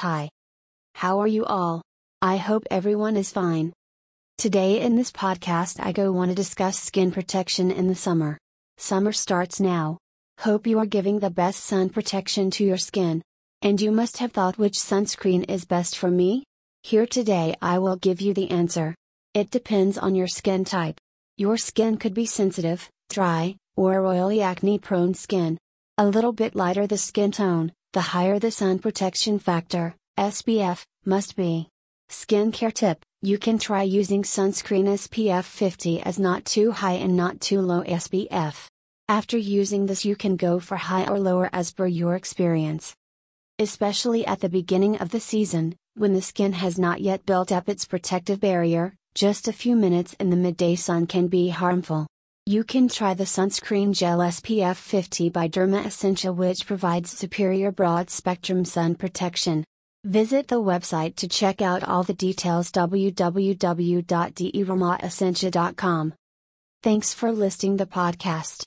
Hi. How are you all? I hope everyone is fine. Today in this podcast, I go want to discuss skin protection in the summer. Summer starts now. Hope you are giving the best sun protection to your skin. And you must have thought which sunscreen is best for me? Here today I will give you the answer. It depends on your skin type. Your skin could be sensitive, dry, or oily acne prone skin. A little bit lighter the skin tone, the higher the sun protection factor, SPF, must be. Skincare tip You can try using sunscreen SPF 50 as not too high and not too low SPF. After using this, you can go for high or lower as per your experience. Especially at the beginning of the season, when the skin has not yet built up its protective barrier, just a few minutes in the midday sun can be harmful. You can try the sunscreen gel SPF 50 by Derma Essentia which provides superior broad spectrum sun protection. Visit the website to check out all the details www.dermaessentia.com. Thanks for listing the podcast.